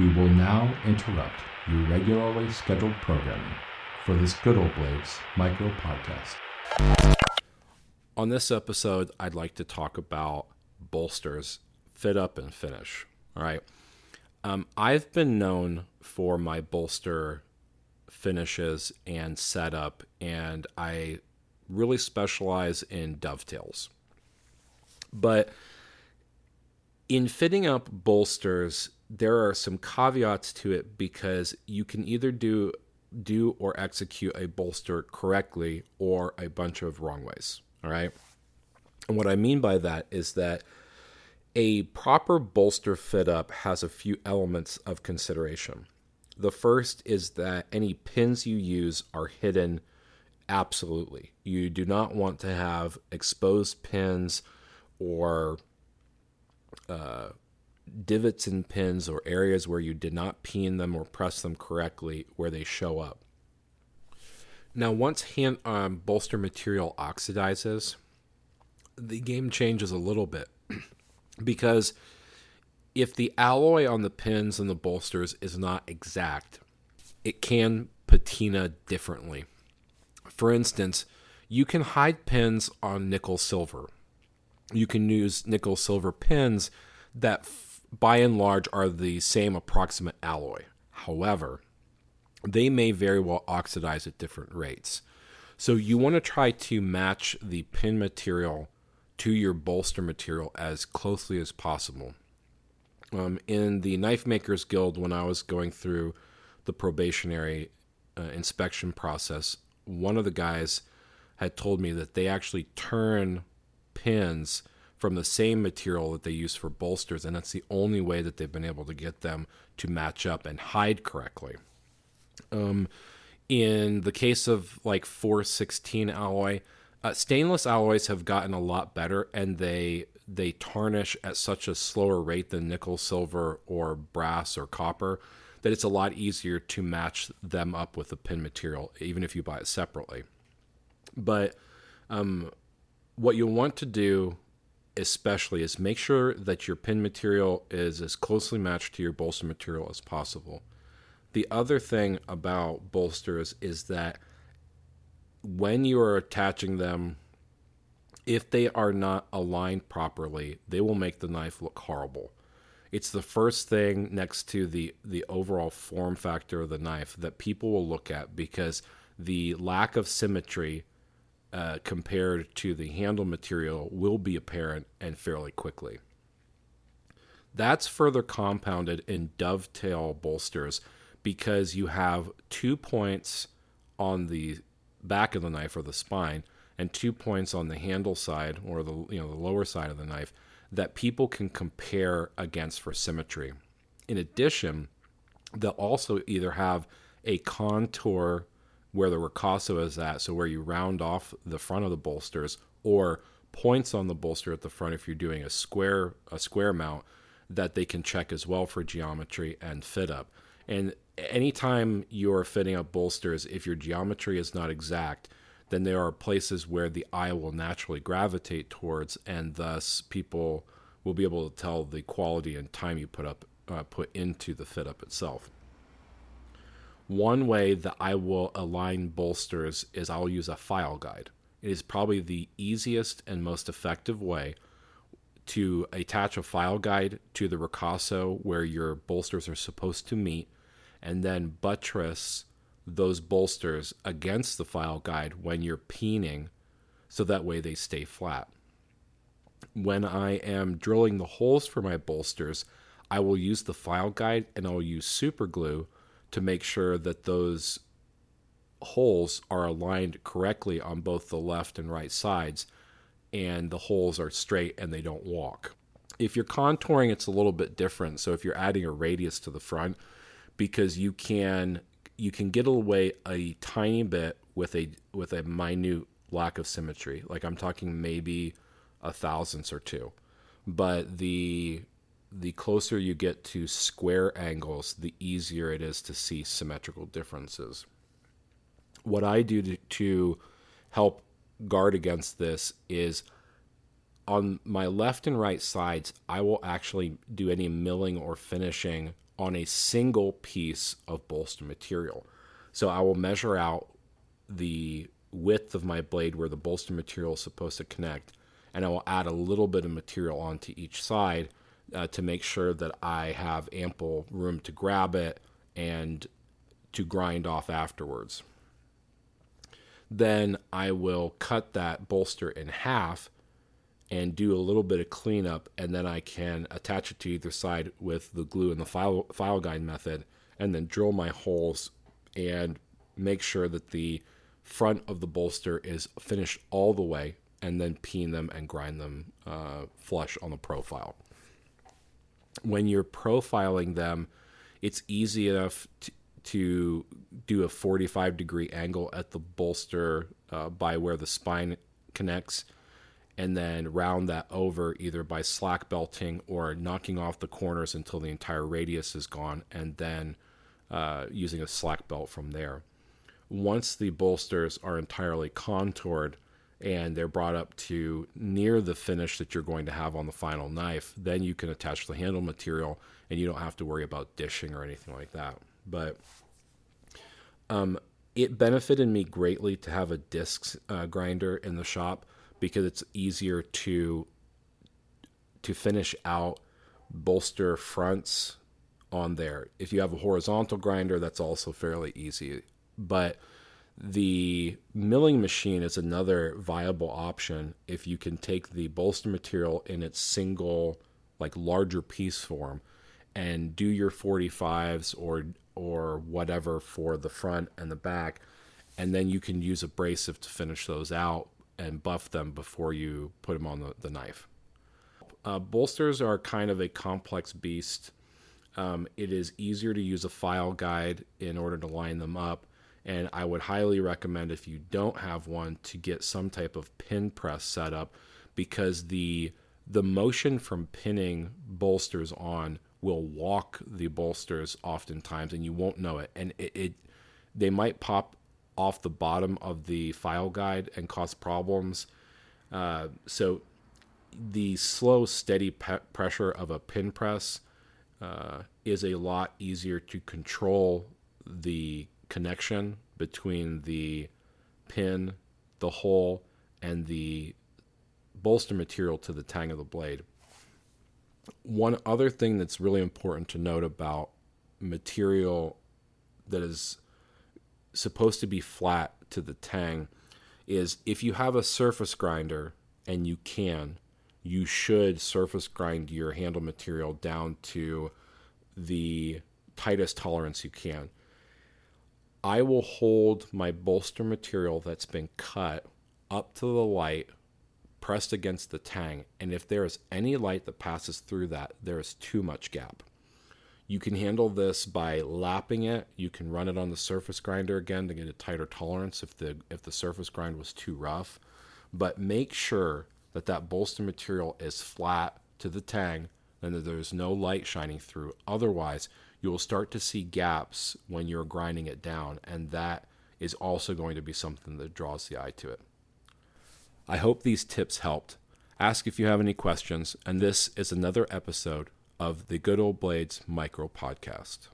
We will now interrupt your regularly scheduled programming for this Good Ol' Blades micro podcast. On this episode, I'd like to talk about bolsters, fit up, and finish. All right. Um, I've been known for my bolster finishes and setup, and I really specialize in dovetails. But in fitting up bolsters, there are some caveats to it because you can either do do or execute a bolster correctly or a bunch of wrong ways. All right. And what I mean by that is that a proper bolster fit up has a few elements of consideration. The first is that any pins you use are hidden absolutely. You do not want to have exposed pins or uh, divots in pins or areas where you did not peen them or press them correctly where they show up. Now, once hand um, bolster material oxidizes, the game changes a little bit because if the alloy on the pins and the bolsters is not exact, it can patina differently. For instance, you can hide pins on nickel silver. You can use nickel silver pins that, by and large, are the same approximate alloy. However, they may very well oxidize at different rates. So you want to try to match the pin material to your bolster material as closely as possible. Um, in the Knife Makers Guild, when I was going through the probationary uh, inspection process, one of the guys had told me that they actually turn pins from the same material that they use for bolsters, and that's the only way that they've been able to get them to match up and hide correctly. Um, in the case of like 416 alloy, uh, stainless alloys have gotten a lot better, and they they tarnish at such a slower rate than nickel, silver, or brass or copper that it's a lot easier to match them up with the pin material, even if you buy it separately. But um, what you'll want to do, especially, is make sure that your pin material is as closely matched to your bolster material as possible. The other thing about bolsters is that when you are attaching them, if they are not aligned properly, they will make the knife look horrible. It's the first thing next to the the overall form factor of the knife that people will look at because the lack of symmetry uh, compared to the handle material will be apparent and fairly quickly. That's further compounded in dovetail bolsters because you have two points on the back of the knife or the spine and two points on the handle side or the you know the lower side of the knife that people can compare against for symmetry. In addition, they'll also either have a contour where the ricasso is at, so where you round off the front of the bolsters, or points on the bolster at the front if you're doing a square a square mount that they can check as well for geometry and fit up. And anytime you're fitting up bolsters, if your geometry is not exact, then there are places where the eye will naturally gravitate towards, and thus people will be able to tell the quality and time you put up uh, put into the fit up itself. One way that I will align bolsters is I'll use a file guide. It is probably the easiest and most effective way to attach a file guide to the ricasso where your bolsters are supposed to meet and then buttress those bolsters against the file guide when you're peening so that way they stay flat. When I am drilling the holes for my bolsters, I will use the file guide and I'll use super glue to make sure that those holes are aligned correctly on both the left and right sides and the holes are straight and they don't walk. If you're contouring, it's a little bit different. So if you're adding a radius to the front, because you can you can get away a tiny bit with a with a minute lack of symmetry. Like I'm talking maybe a thousandths or two. But the the closer you get to square angles, the easier it is to see symmetrical differences. What I do to, to help guard against this is on my left and right sides, I will actually do any milling or finishing on a single piece of bolster material. So I will measure out the width of my blade where the bolster material is supposed to connect, and I will add a little bit of material onto each side uh, to make sure that I have ample room to grab it and to grind off afterwards. Then I will cut that bolster in half and do a little bit of cleanup, and then I can attach it to either side with the glue and the file, file guide method, and then drill my holes and make sure that the front of the bolster is finished all the way, and then peen them and grind them uh, flush on the profile. When you're profiling them, it's easy enough to, to do a 45 degree angle at the bolster uh, by where the spine connects and then round that over either by slack belting or knocking off the corners until the entire radius is gone and then uh, using a slack belt from there. Once the bolsters are entirely contoured and they're brought up to near the finish that you're going to have on the final knife, then you can attach the handle material and you don't have to worry about dishing or anything like that. But um, it benefited me greatly to have a disc uh, grinder in the shop because it's easier to to finish out bolster fronts on there. If you have a horizontal grinder, that's also fairly easy. But the milling machine is another viable option if you can take the bolster material in its single, like larger piece form and do your 45s or or whatever for the front and the back and then you can use abrasive to finish those out and buff them before you put them on the, the knife. Uh, bolsters are kind of a complex beast. Um, it is easier to use a file guide in order to line them up and i would highly recommend if you don't have one to get some type of pin press set up because the the motion from pinning bolsters on will walk the bolsters oftentimes and you won't know it. And it, it, they might pop off the bottom of the file guide and cause problems. Uh, so the slow steady pe- pressure of a pin press uh, is a lot easier to control the connection between the pin the hole and the bolster material to the tang of the blade one other thing that's really important to note about material that is supposed to be flat to the tang is if you have a surface grinder and you can, you should surface grind your handle material down to the tightest tolerance you can. I will hold my bolster material that's been cut up to the light pressed against the tang, and if there is any light that passes through that, there is too much gap. You can handle this by lapping it. You can run it on the surface grinder again to get a tighter tolerance if the if the surface grind was too rough. But make sure that that bolster material is flat to the tang and that there's no light shining through. Otherwise, you will start to see gaps when you're grinding it down, and that is also going to be something that draws the eye to it. I hope these tips helped. Ask if you have any questions, and this is another episode of the Good Ol' Blades Micro Podcast.